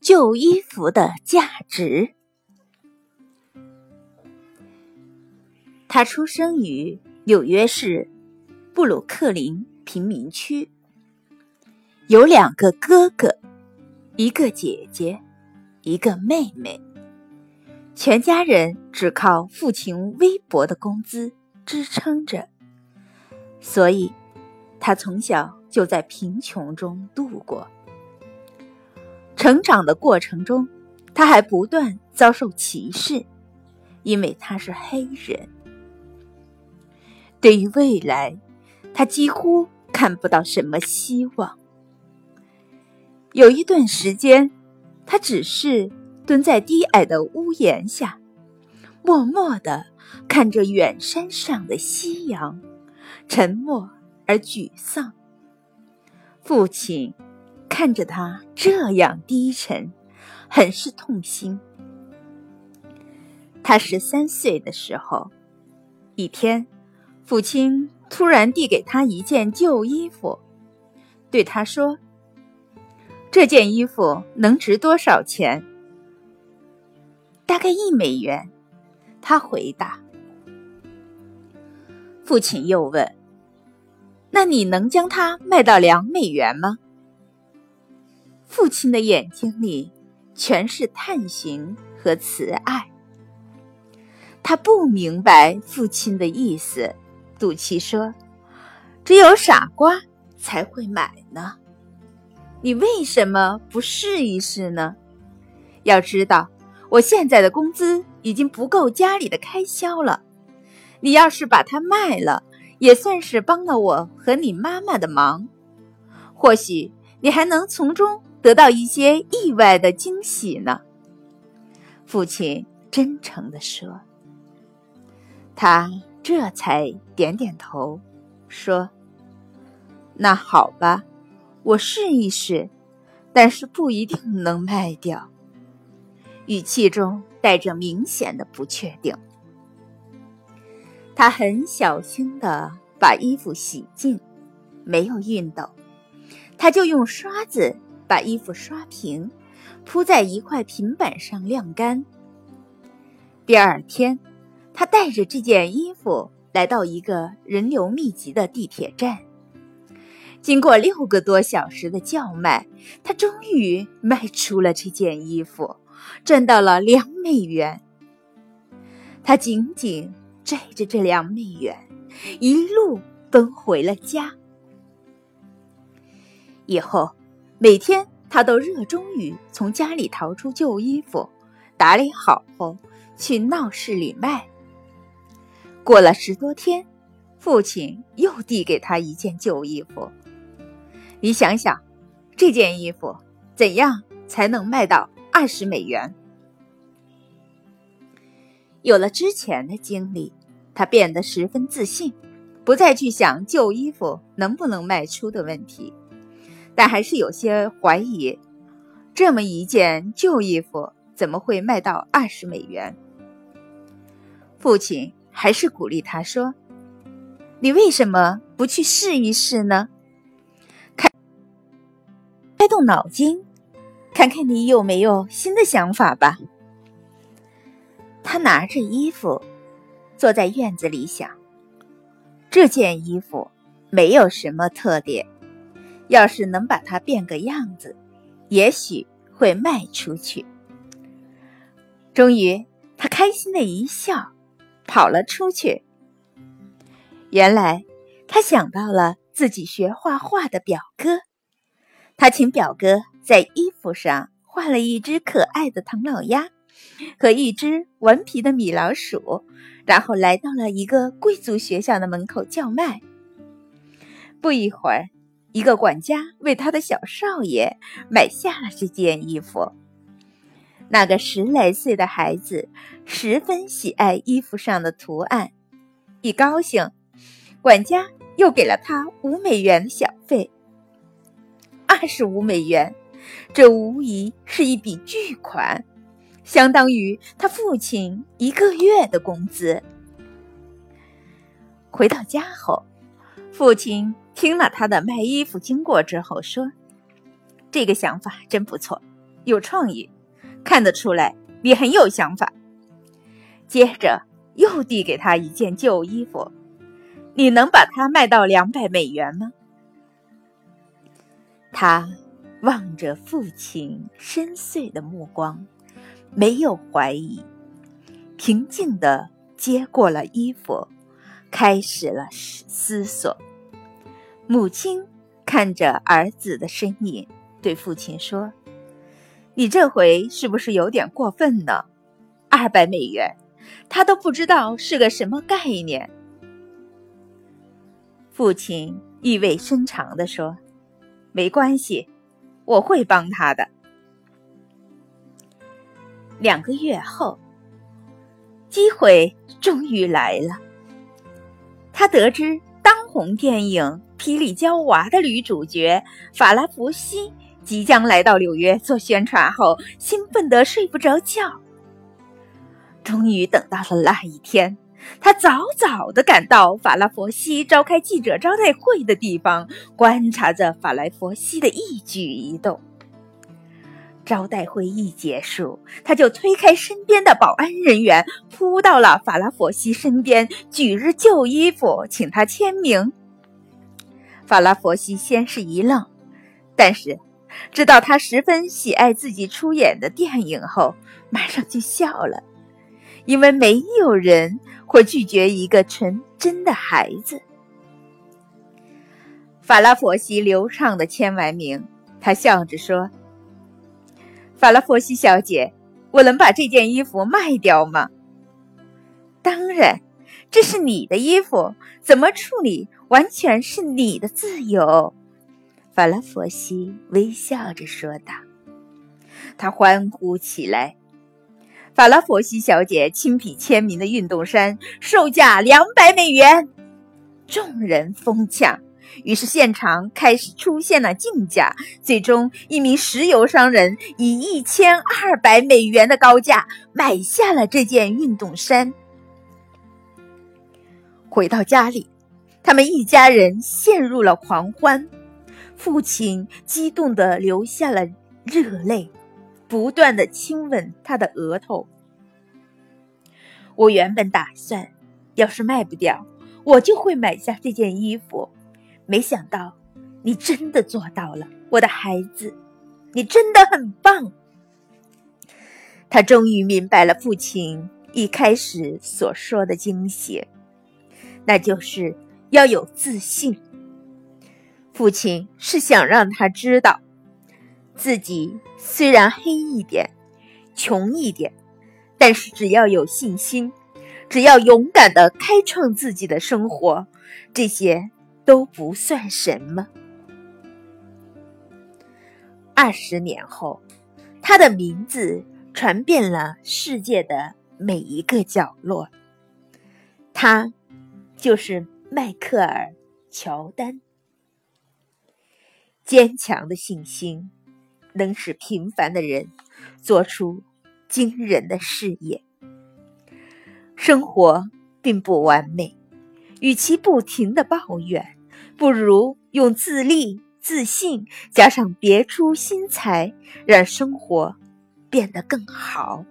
旧衣服的价值。他出生于纽约市布鲁克林贫民区，有两个哥哥，一个姐姐，一个妹妹。全家人只靠父亲微薄的工资支撑着，所以他从小就在贫穷中度过。成长的过程中，他还不断遭受歧视，因为他是黑人。对于未来，他几乎看不到什么希望。有一段时间，他只是。蹲在低矮的屋檐下，默默地看着远山上的夕阳，沉默而沮丧。父亲看着他这样低沉，很是痛心。他十三岁的时候，一天，父亲突然递给他一件旧衣服，对他说：“这件衣服能值多少钱？”大概一美元，他回答。父亲又问：“那你能将它卖到两美元吗？”父亲的眼睛里全是探寻和慈爱。他不明白父亲的意思，赌气说：“只有傻瓜才会买呢。你为什么不试一试呢？要知道。”我现在的工资已经不够家里的开销了，你要是把它卖了，也算是帮了我和你妈妈的忙。或许你还能从中得到一些意外的惊喜呢。”父亲真诚地说。他这才点点头，说：“那好吧，我试一试，但是不一定能卖掉。”语气中带着明显的不确定。他很小心的把衣服洗净，没有熨斗，他就用刷子把衣服刷平，铺在一块平板上晾干。第二天，他带着这件衣服来到一个人流密集的地铁站。经过六个多小时的叫卖，他终于卖出了这件衣服。赚到了两美元，他紧紧拽着这两美元，一路奔回了家。以后每天他都热衷于从家里淘出旧衣服，打理好后去闹市里卖。过了十多天，父亲又递给他一件旧衣服。你想想，这件衣服怎样才能卖到？二十美元。有了之前的经历，他变得十分自信，不再去想旧衣服能不能卖出的问题，但还是有些怀疑：这么一件旧衣服怎么会卖到二十美元？父亲还是鼓励他说：“你为什么不去试一试呢？开开动脑筋。”看看你有没有新的想法吧。他拿着衣服，坐在院子里想：这件衣服没有什么特点，要是能把它变个样子，也许会卖出去。终于，他开心的一笑，跑了出去。原来，他想到了自己学画画的表哥，他请表哥。在衣服上画了一只可爱的唐老鸭和一只顽皮的米老鼠，然后来到了一个贵族学校的门口叫卖。不一会儿，一个管家为他的小少爷买下了这件衣服。那个十来岁的孩子十分喜爱衣服上的图案，一高兴，管家又给了他五美元的小费，二十五美元。这无疑是一笔巨款，相当于他父亲一个月的工资。回到家后，父亲听了他的卖衣服经过之后说：“这个想法真不错，有创意，看得出来你很有想法。接着又递给他一件旧衣服，你能把它卖到两百美元吗？他望着父亲深邃的目光，没有怀疑，平静地接过了衣服，开始了思索。母亲看着儿子的身影，对父亲说：“你这回是不是有点过分呢？二百美元。”他都不知道是个什么概念。父亲意味深长地说：“没关系，我会帮他的。”两个月后，机会终于来了。他得知当红电影《霹雳娇娃》的女主角法拉弗西即将来到纽约做宣传后，兴奋得睡不着觉。终于等到了那一天，他早早的赶到法拉佛西召开记者招待会的地方，观察着法莱佛西的一举一动。招待会一结束，他就推开身边的保安人员，扑到了法拉佛西身边，举着旧衣服请他签名。法拉佛西先是一愣，但是知道他十分喜爱自己出演的电影后，马上就笑了。因为没有人会拒绝一个纯真的孩子。法拉佛西流畅的签完名，他笑着说：“法拉佛西小姐，我能把这件衣服卖掉吗？”“当然，这是你的衣服，怎么处理完全是你的自由。”法拉佛西微笑着说道。他欢呼起来。法拉佛西小姐亲笔签名的运动衫售价两百美元，众人疯抢，于是现场开始出现了竞价。最终，一名石油商人以一千二百美元的高价买下了这件运动衫。回到家里，他们一家人陷入了狂欢，父亲激动的流下了热泪。不断的亲吻他的额头。我原本打算，要是卖不掉，我就会买下这件衣服。没想到，你真的做到了，我的孩子，你真的很棒。他终于明白了父亲一开始所说的惊喜，那就是要有自信。父亲是想让他知道。自己虽然黑一点，穷一点，但是只要有信心，只要勇敢的开创自己的生活，这些都不算什么。二十年后，他的名字传遍了世界的每一个角落。他就是迈克尔·乔丹。坚强的信心。能使平凡的人做出惊人的事业。生活并不完美，与其不停的抱怨，不如用自立、自信加上别出心裁，让生活变得更好。